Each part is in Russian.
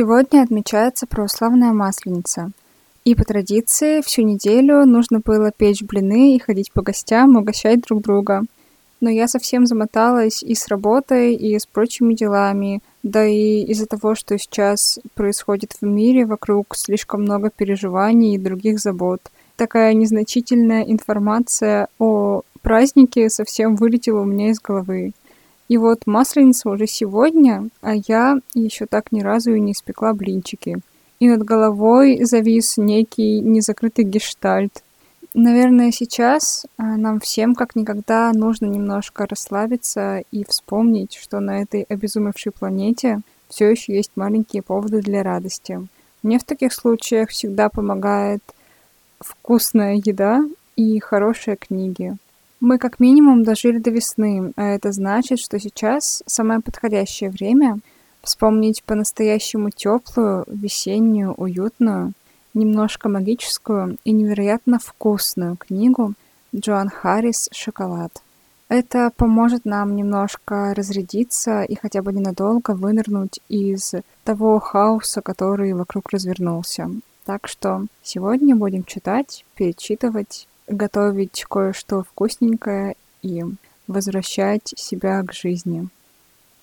Сегодня отмечается православная Масленица. И по традиции всю неделю нужно было печь блины и ходить по гостям, угощать друг друга. Но я совсем замоталась и с работой, и с прочими делами, да и из-за того, что сейчас происходит в мире вокруг слишком много переживаний и других забот. Такая незначительная информация о празднике совсем вылетела у меня из головы. И вот масленица уже сегодня, а я еще так ни разу и не испекла блинчики. И над головой завис некий незакрытый гештальт. Наверное, сейчас а, нам всем как никогда нужно немножко расслабиться и вспомнить, что на этой обезумевшей планете все еще есть маленькие поводы для радости. Мне в таких случаях всегда помогает вкусная еда и хорошие книги. Мы как минимум дожили до весны, а это значит, что сейчас самое подходящее время вспомнить по-настоящему теплую, весеннюю, уютную, немножко магическую и невероятно вкусную книгу Джоан Харрис «Шоколад». Это поможет нам немножко разрядиться и хотя бы ненадолго вынырнуть из того хаоса, который вокруг развернулся. Так что сегодня будем читать, перечитывать готовить кое-что вкусненькое и возвращать себя к жизни.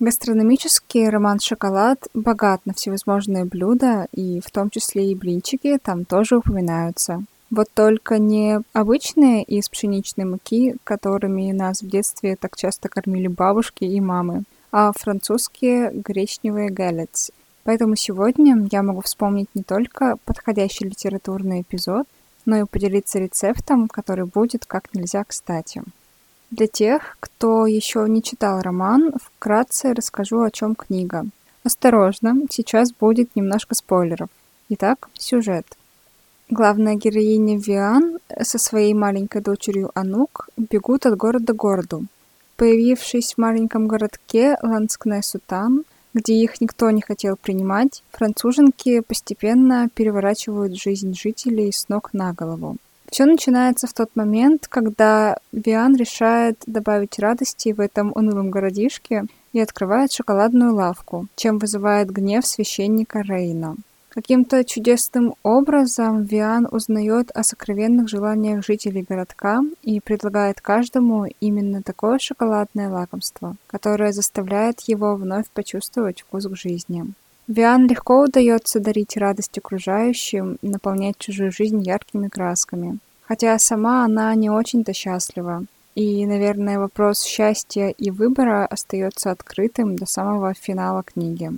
Гастрономический роман «Шоколад» богат на всевозможные блюда, и в том числе и блинчики там тоже упоминаются. Вот только не обычные из пшеничной муки, которыми нас в детстве так часто кормили бабушки и мамы, а французские гречневые галец. Поэтому сегодня я могу вспомнить не только подходящий литературный эпизод, но и поделиться рецептом, который будет как нельзя кстати. Для тех, кто еще не читал роман, вкратце расскажу, о чем книга. Осторожно, сейчас будет немножко спойлеров. Итак, сюжет. Главная героиня Виан со своей маленькой дочерью Анук бегут от города к городу. Появившись в маленьком городке Ланскне-Сутан, где их никто не хотел принимать, француженки постепенно переворачивают жизнь жителей с ног на голову. Все начинается в тот момент, когда Виан решает добавить радости в этом унылом городишке и открывает шоколадную лавку, чем вызывает гнев священника Рейна. Каким-то чудесным образом Виан узнает о сокровенных желаниях жителей городка и предлагает каждому именно такое шоколадное лакомство, которое заставляет его вновь почувствовать вкус к жизни. Виан легко удается дарить радость окружающим, наполнять чужую жизнь яркими красками. Хотя сама она не очень-то счастлива. И, наверное, вопрос счастья и выбора остается открытым до самого финала книги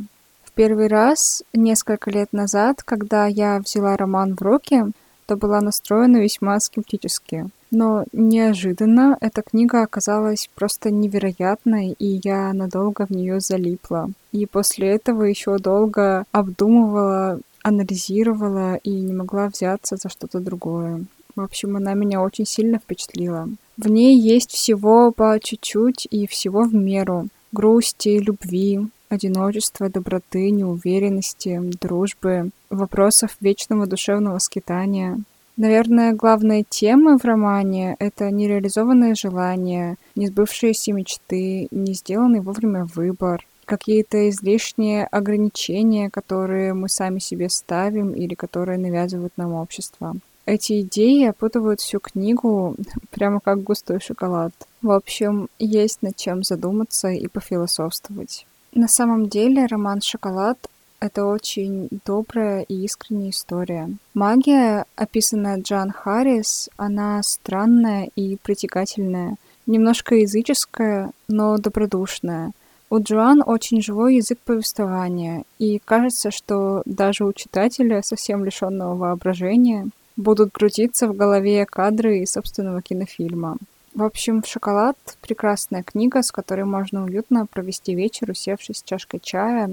первый раз несколько лет назад, когда я взяла роман в руки, то была настроена весьма скептически. Но неожиданно эта книга оказалась просто невероятной, и я надолго в нее залипла. И после этого еще долго обдумывала, анализировала и не могла взяться за что-то другое. В общем, она меня очень сильно впечатлила. В ней есть всего по чуть-чуть и всего в меру. Грусти, любви, одиночества, доброты, неуверенности, дружбы, вопросов вечного душевного скитания. Наверное, главные темы в романе — это нереализованные желания, несбывшиеся мечты, не сделанный вовремя выбор, какие-то излишние ограничения, которые мы сами себе ставим или которые навязывают нам общество. Эти идеи опутывают всю книгу прямо как густой шоколад. В общем, есть над чем задуматься и пофилософствовать. На самом деле роман «Шоколад» — это очень добрая и искренняя история. Магия, описанная Джан Харрис, она странная и притягательная, немножко языческая, но добродушная. У Джоан очень живой язык повествования, и кажется, что даже у читателя, совсем лишенного воображения, будут крутиться в голове кадры из собственного кинофильма. В общем, «Шоколад» — прекрасная книга, с которой можно уютно провести вечер, усевшись с чашкой чая,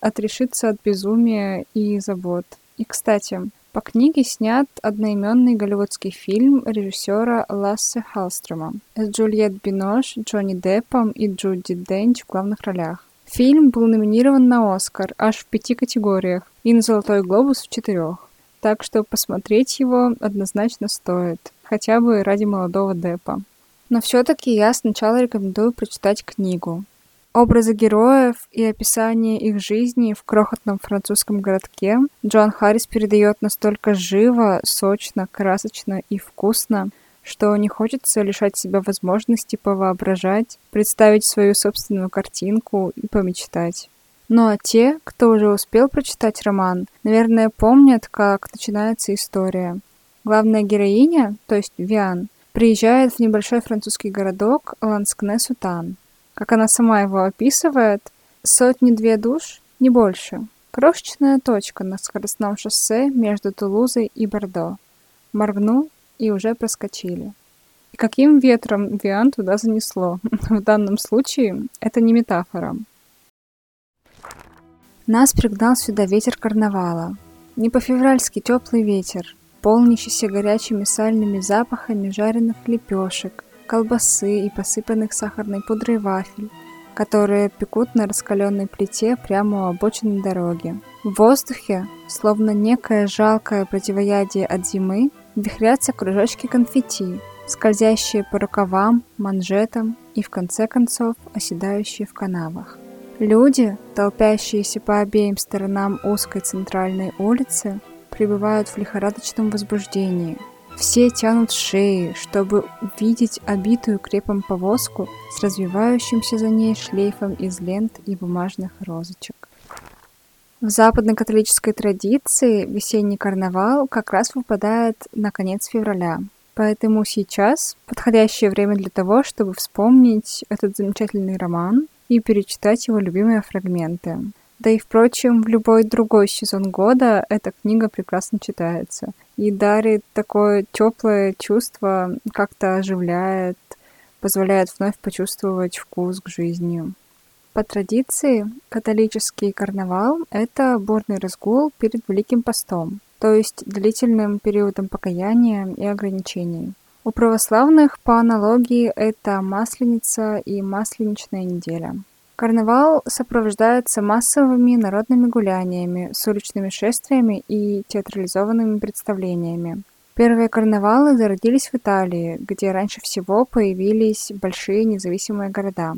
отрешиться от безумия и забот. И, кстати, по книге снят одноименный голливудский фильм режиссера Лассе Халстрома с Джульет Бинош, Джонни Деппом и Джуди Денч в главных ролях. Фильм был номинирован на Оскар аж в пяти категориях и на Золотой глобус в четырех. Так что посмотреть его однозначно стоит, хотя бы ради молодого Деппа. Но все-таки я сначала рекомендую прочитать книгу. Образы героев и описание их жизни в крохотном французском городке Джоан Харрис передает настолько живо, сочно, красочно и вкусно, что не хочется лишать себя возможности повоображать, представить свою собственную картинку и помечтать. Ну а те, кто уже успел прочитать роман, наверное, помнят, как начинается история. Главная героиня, то есть Виан, приезжает в небольшой французский городок Ланскне-Сутан. Как она сама его описывает, сотни-две душ, не больше. Крошечная точка на скоростном шоссе между Тулузой и Бордо. Моргнул, и уже проскочили. И каким ветром Виан туда занесло? В данном случае это не метафора. Нас пригнал сюда ветер карнавала. Не по-февральски теплый ветер, полнящийся горячими сальными запахами жареных лепешек, колбасы и посыпанных сахарной пудрой вафель, которые пекут на раскаленной плите прямо у обочины дороги. В воздухе, словно некое жалкое противоядие от зимы, вихрятся кружочки конфетти, скользящие по рукавам, манжетам и, в конце концов, оседающие в канавах. Люди, толпящиеся по обеим сторонам узкой центральной улицы, пребывают в лихорадочном возбуждении. Все тянут шеи, чтобы увидеть обитую крепом повозку с развивающимся за ней шлейфом из лент и бумажных розочек. В западно-католической традиции весенний карнавал как раз выпадает на конец февраля. Поэтому сейчас подходящее время для того, чтобы вспомнить этот замечательный роман и перечитать его любимые фрагменты. Да и, впрочем, в любой другой сезон года эта книга прекрасно читается и дарит такое теплое чувство, как-то оживляет, позволяет вновь почувствовать вкус к жизни. По традиции, католический карнавал – это бурный разгул перед Великим постом, то есть длительным периодом покаяния и ограничений. У православных, по аналогии, это Масленица и Масленичная неделя. Карнавал сопровождается массовыми народными гуляниями, с уличными шествиями и театрализованными представлениями. Первые карнавалы зародились в Италии, где раньше всего появились большие независимые города.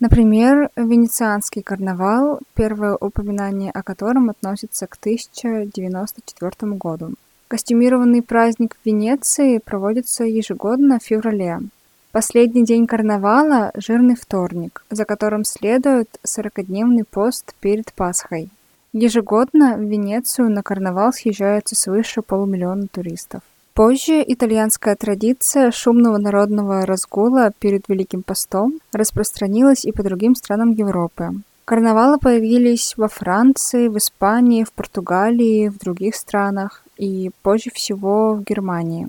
Например, Венецианский карнавал, первое упоминание о котором относится к 1094 году. Костюмированный праздник в Венеции проводится ежегодно в феврале. Последний день карнавала – жирный вторник, за которым следует 40-дневный пост перед Пасхой. Ежегодно в Венецию на карнавал съезжаются свыше полумиллиона туристов. Позже итальянская традиция шумного народного разгула перед Великим постом распространилась и по другим странам Европы. Карнавалы появились во Франции, в Испании, в Португалии, в других странах и позже всего в Германии.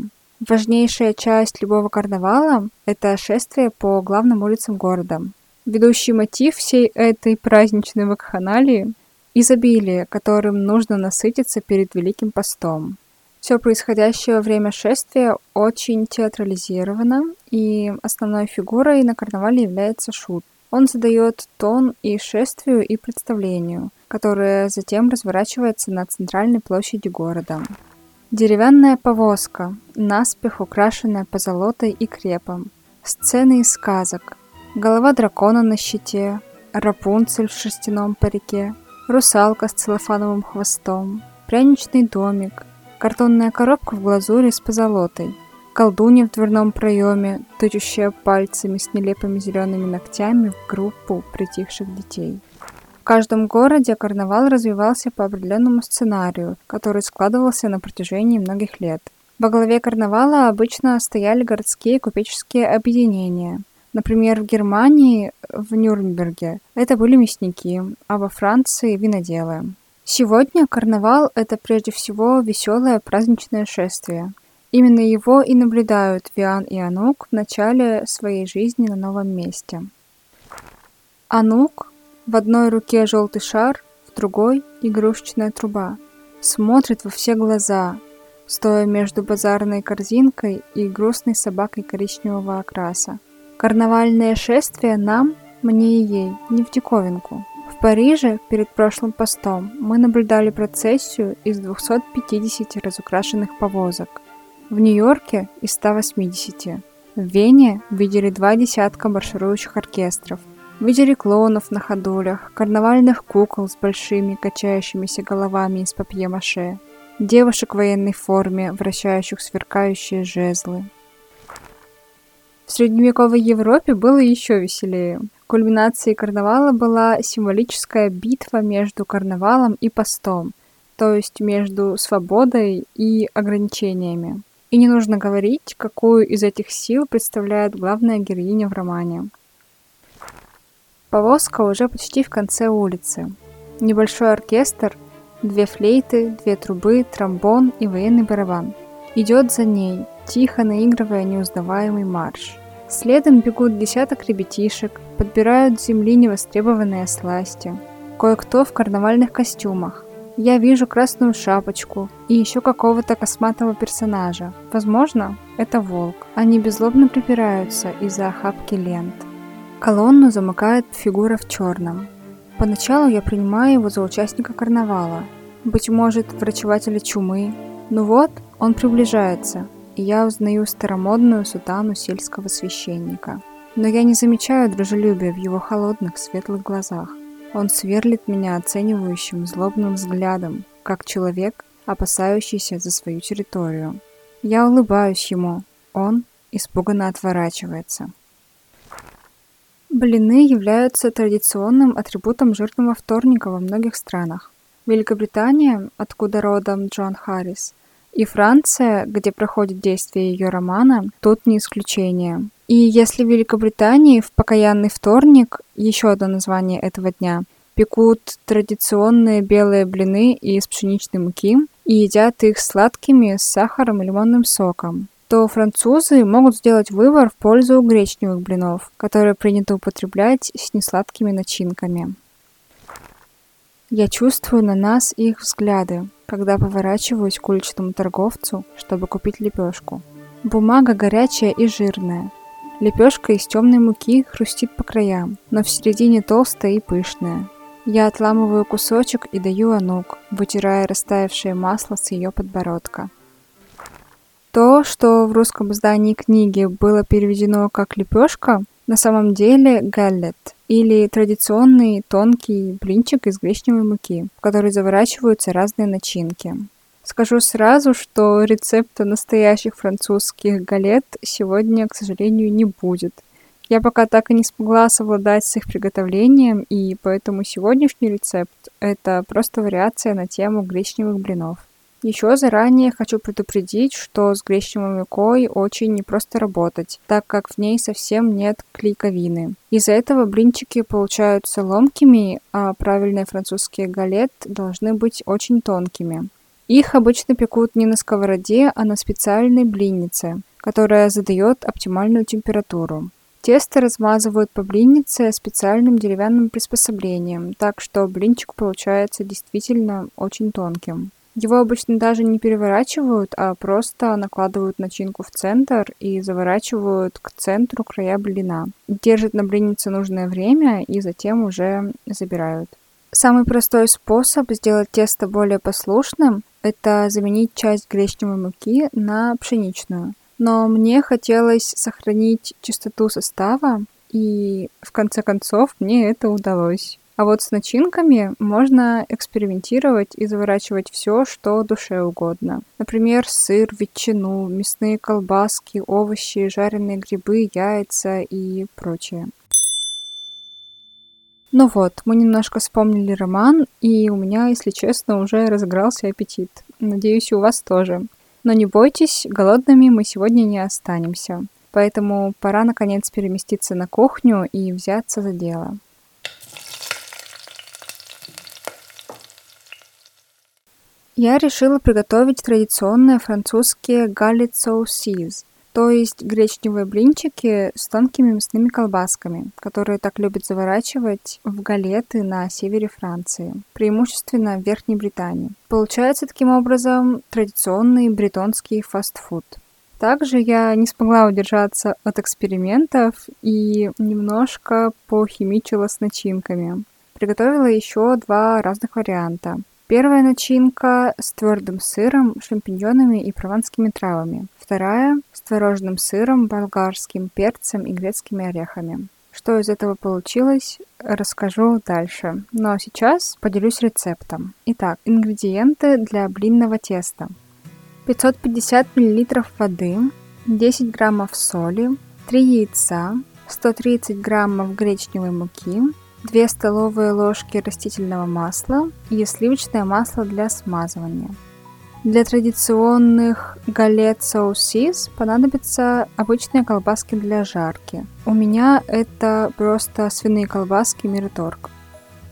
Важнейшая часть любого карнавала – это шествие по главным улицам города. Ведущий мотив всей этой праздничной вакханалии – изобилие, которым нужно насытиться перед Великим постом. Все происходящее во время шествия очень театрализировано, и основной фигурой на карнавале является шут. Он задает тон и шествию, и представлению, которое затем разворачивается на центральной площади города. Деревянная повозка, наспех украшенная позолотой и крепом. Сцены из сказок. Голова дракона на щите, Рапунцель в шерстяном парике, русалка с целлофановым хвостом, пряничный домик, картонная коробка в глазури с позолотой, колдунья в дверном проеме, тычущая пальцами с нелепыми зелеными ногтями в группу притихших детей. В каждом городе карнавал развивался по определенному сценарию, который складывался на протяжении многих лет. Во главе карнавала обычно стояли городские купеческие объединения. Например, в Германии, в Нюрнберге, это были мясники, а во Франции – виноделы. Сегодня карнавал – это прежде всего веселое праздничное шествие. Именно его и наблюдают Виан и Анук в начале своей жизни на новом месте. Анук в одной руке желтый шар, в другой – игрушечная труба. смотрит во все глаза, стоя между базарной корзинкой и грустной собакой коричневого окраса. Карнавальное шествие нам, мне и ей, не в диковинку. В Париже перед прошлым постом мы наблюдали процессию из 250 разукрашенных повозок. В Нью-Йорке из 180. В Вене видели два десятка марширующих оркестров. Видели клоунов на ходулях, карнавальных кукол с большими качающимися головами из папье-маше, девушек в военной форме, вращающих сверкающие жезлы. В средневековой Европе было еще веселее. Кульминацией карнавала была символическая битва между карнавалом и постом, то есть между свободой и ограничениями. И не нужно говорить, какую из этих сил представляет главная героиня в романе. Повозка уже почти в конце улицы. Небольшой оркестр, две флейты, две трубы, тромбон и военный барабан. Идет за ней, тихо наигрывая неузнаваемый марш. Следом бегут десяток ребятишек, подбирают с земли невостребованные сласти. Кое-кто в карнавальных костюмах. Я вижу красную шапочку и еще какого-то косматого персонажа. Возможно, это волк. Они беззлобно припираются из-за охапки лент. Колонну замыкает фигура в черном. Поначалу я принимаю его за участника карнавала. Быть может, врачевателя чумы. Но вот он приближается, и я узнаю старомодную сутану сельского священника. Но я не замечаю дружелюбия в его холодных светлых глазах. Он сверлит меня оценивающим злобным взглядом, как человек, опасающийся за свою территорию. Я улыбаюсь ему, он испуганно отворачивается. Блины являются традиционным атрибутом жирного вторника во многих странах. Великобритания, откуда родом Джон Харрис, и Франция, где проходит действие ее романа, тут не исключение. И если в Великобритании в покаянный вторник, еще одно название этого дня, пекут традиционные белые блины из пшеничной муки и едят их сладкими с сахаром и лимонным соком, то французы могут сделать выбор в пользу гречневых блинов, которые принято употреблять с несладкими начинками. Я чувствую на нас их взгляды, когда поворачиваюсь к уличному торговцу, чтобы купить лепешку. Бумага горячая и жирная. Лепешка из темной муки хрустит по краям, но в середине толстая и пышная. Я отламываю кусочек и даю Анук, вытирая растаявшее масло с ее подбородка. То, что в русском издании книги было переведено как «лепешка», на самом деле галлет или традиционный тонкий блинчик из гречневой муки, в который заворачиваются разные начинки. Скажу сразу, что рецепта настоящих французских галет сегодня, к сожалению, не будет. Я пока так и не смогла совладать с их приготовлением, и поэтому сегодняшний рецепт – это просто вариация на тему гречневых блинов. Еще заранее хочу предупредить, что с гречневой мукой очень непросто работать, так как в ней совсем нет клейковины. Из-за этого блинчики получаются ломкими, а правильные французские галет должны быть очень тонкими. Их обычно пекут не на сковороде, а на специальной блиннице, которая задает оптимальную температуру. Тесто размазывают по блиннице специальным деревянным приспособлением, так что блинчик получается действительно очень тонким. Его обычно даже не переворачивают, а просто накладывают начинку в центр и заворачивают к центру края блина. Держат на блиннице нужное время и затем уже забирают. Самый простой способ сделать тесто более послушным – это заменить часть гречневой муки на пшеничную. Но мне хотелось сохранить чистоту состава, и в конце концов мне это удалось. А вот с начинками можно экспериментировать и заворачивать все, что душе угодно. Например, сыр, ветчину, мясные колбаски, овощи, жареные грибы, яйца и прочее. Ну вот, мы немножко вспомнили роман, и у меня, если честно, уже разыгрался аппетит. Надеюсь, у вас тоже. Но не бойтесь, голодными мы сегодня не останемся. Поэтому пора наконец переместиться на кухню и взяться за дело. Я решила приготовить традиционные французские галет то есть гречневые блинчики с тонкими мясными колбасками, которые так любят заворачивать в галеты на севере Франции, преимущественно в Верхней Британии. Получается таким образом традиционный бретонский фастфуд. Также я не смогла удержаться от экспериментов и немножко похимичила с начинками. Приготовила еще два разных варианта. Первая начинка с твердым сыром, шампиньонами и прованскими травами. Вторая с творожным сыром, болгарским перцем и грецкими орехами. Что из этого получилось, расскажу дальше. Но сейчас поделюсь рецептом. Итак, ингредиенты для блинного теста. 550 мл воды, 10 граммов соли, 3 яйца, 130 граммов гречневой муки, 2 столовые ложки растительного масла и сливочное масло для смазывания. Для традиционных галет соусис понадобятся обычные колбаски для жарки. У меня это просто свиные колбаски Мираторг.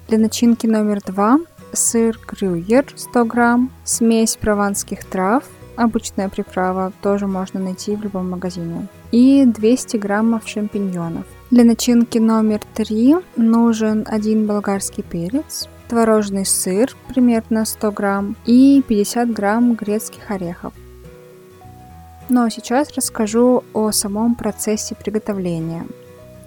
Для начинки номер два сыр грюйер 100 грамм, смесь прованских трав, обычная приправа, тоже можно найти в любом магазине, и 200 граммов шампиньонов. Для начинки номер три нужен один болгарский перец, творожный сыр, примерно 100 грамм, и 50 грамм грецких орехов. Но сейчас расскажу о самом процессе приготовления.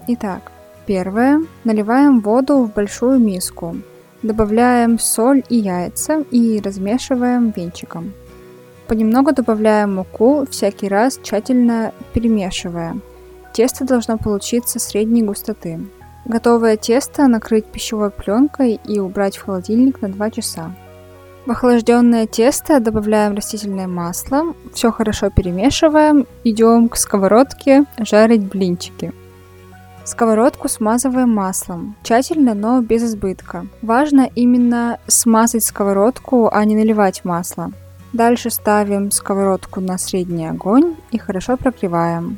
Итак, первое. Наливаем воду в большую миску. Добавляем соль и яйца и размешиваем венчиком. Понемногу добавляем муку, всякий раз тщательно перемешивая – Тесто должно получиться средней густоты. Готовое тесто накрыть пищевой пленкой и убрать в холодильник на 2 часа. В охлажденное тесто добавляем растительное масло, все хорошо перемешиваем, идем к сковородке жарить блинчики. Сковородку смазываем маслом, тщательно, но без избытка. Важно именно смазать сковородку, а не наливать масло. Дальше ставим сковородку на средний огонь и хорошо прогреваем.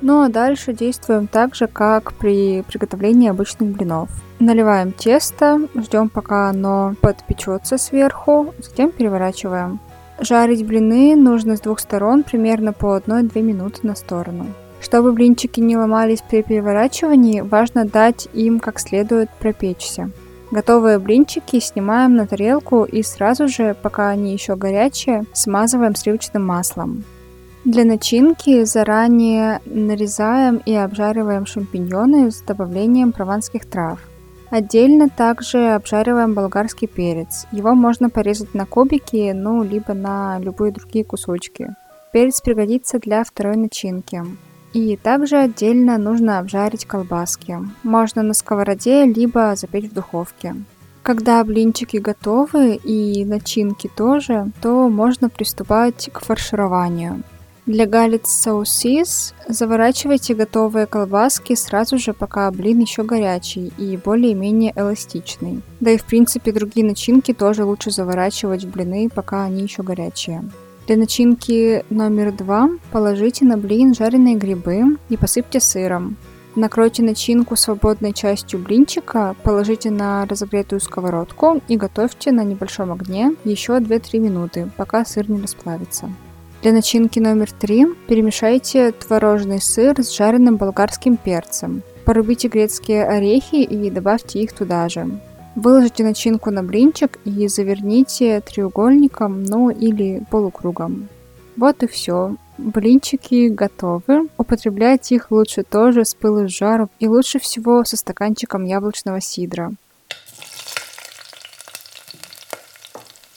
Ну а дальше действуем так же, как при приготовлении обычных блинов. Наливаем тесто, ждем пока оно подпечется сверху, затем переворачиваем. Жарить блины нужно с двух сторон примерно по 1-2 минуты на сторону. Чтобы блинчики не ломались при переворачивании, важно дать им как следует пропечься. Готовые блинчики снимаем на тарелку и сразу же, пока они еще горячие, смазываем сливочным маслом. Для начинки заранее нарезаем и обжариваем шампиньоны с добавлением прованских трав. Отдельно также обжариваем болгарский перец. Его можно порезать на кубики, ну, либо на любые другие кусочки. Перец пригодится для второй начинки. И также отдельно нужно обжарить колбаски. Можно на сковороде, либо запечь в духовке. Когда блинчики готовы и начинки тоже, то можно приступать к фаршированию. Для галет соусис заворачивайте готовые колбаски сразу же, пока блин еще горячий и более-менее эластичный. Да и в принципе другие начинки тоже лучше заворачивать в блины, пока они еще горячие. Для начинки номер два положите на блин жареные грибы и посыпьте сыром. Накройте начинку свободной частью блинчика, положите на разогретую сковородку и готовьте на небольшом огне еще 2-3 минуты, пока сыр не расплавится. Для начинки номер три перемешайте творожный сыр с жареным болгарским перцем. Порубите грецкие орехи и добавьте их туда же. Выложите начинку на блинчик и заверните треугольником, ну или полукругом. Вот и все. Блинчики готовы. Употреблять их лучше тоже с пылу с жаром и лучше всего со стаканчиком яблочного сидра.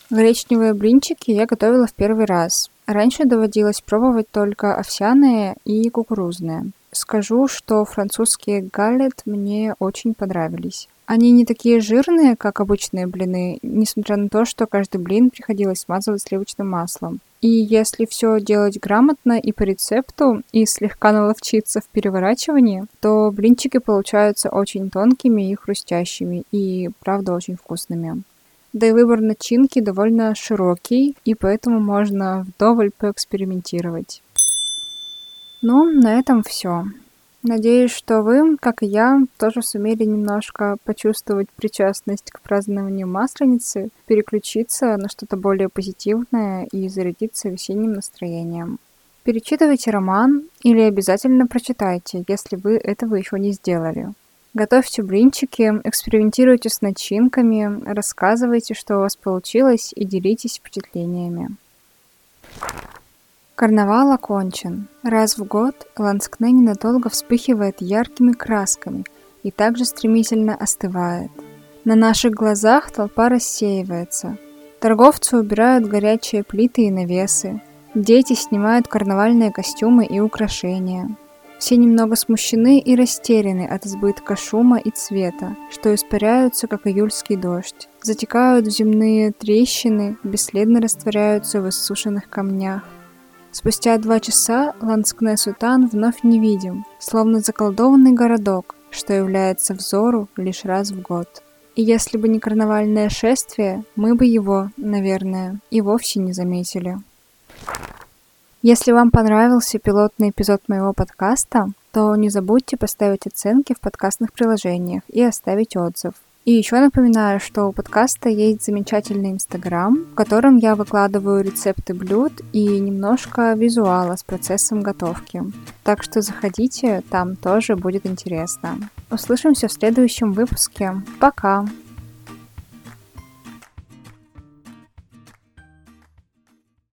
Гречневые блинчики я готовила в первый раз. Раньше доводилось пробовать только овсяные и кукурузные. Скажу, что французские галет мне очень понравились. Они не такие жирные, как обычные блины, несмотря на то, что каждый блин приходилось смазывать сливочным маслом. И если все делать грамотно и по рецепту, и слегка наловчиться в переворачивании, то блинчики получаются очень тонкими и хрустящими, и правда очень вкусными. Да и выбор начинки довольно широкий, и поэтому можно вдоволь поэкспериментировать. Ну, на этом все. Надеюсь, что вы, как и я, тоже сумели немножко почувствовать причастность к празднованию Масленицы, переключиться на что-то более позитивное и зарядиться весенним настроением. Перечитывайте роман или обязательно прочитайте, если вы этого еще не сделали. Готовьте блинчики, экспериментируйте с начинками, рассказывайте, что у вас получилось и делитесь впечатлениями. Карнавал окончен. Раз в год Ланскне ненадолго вспыхивает яркими красками и также стремительно остывает. На наших глазах толпа рассеивается. Торговцы убирают горячие плиты и навесы. Дети снимают карнавальные костюмы и украшения. Все немного смущены и растеряны от избытка шума и цвета, что испаряются, как июльский дождь, затекают в земные трещины, бесследно растворяются в иссушенных камнях. Спустя два часа Ланскне-Сутан вновь невидим, словно заколдованный городок, что является взору лишь раз в год. И если бы не карнавальное шествие, мы бы его, наверное, и вовсе не заметили. Если вам понравился пилотный эпизод моего подкаста, то не забудьте поставить оценки в подкастных приложениях и оставить отзыв. И еще напоминаю, что у подкаста есть замечательный инстаграм, в котором я выкладываю рецепты блюд и немножко визуала с процессом готовки. Так что заходите, там тоже будет интересно. Услышимся в следующем выпуске. Пока!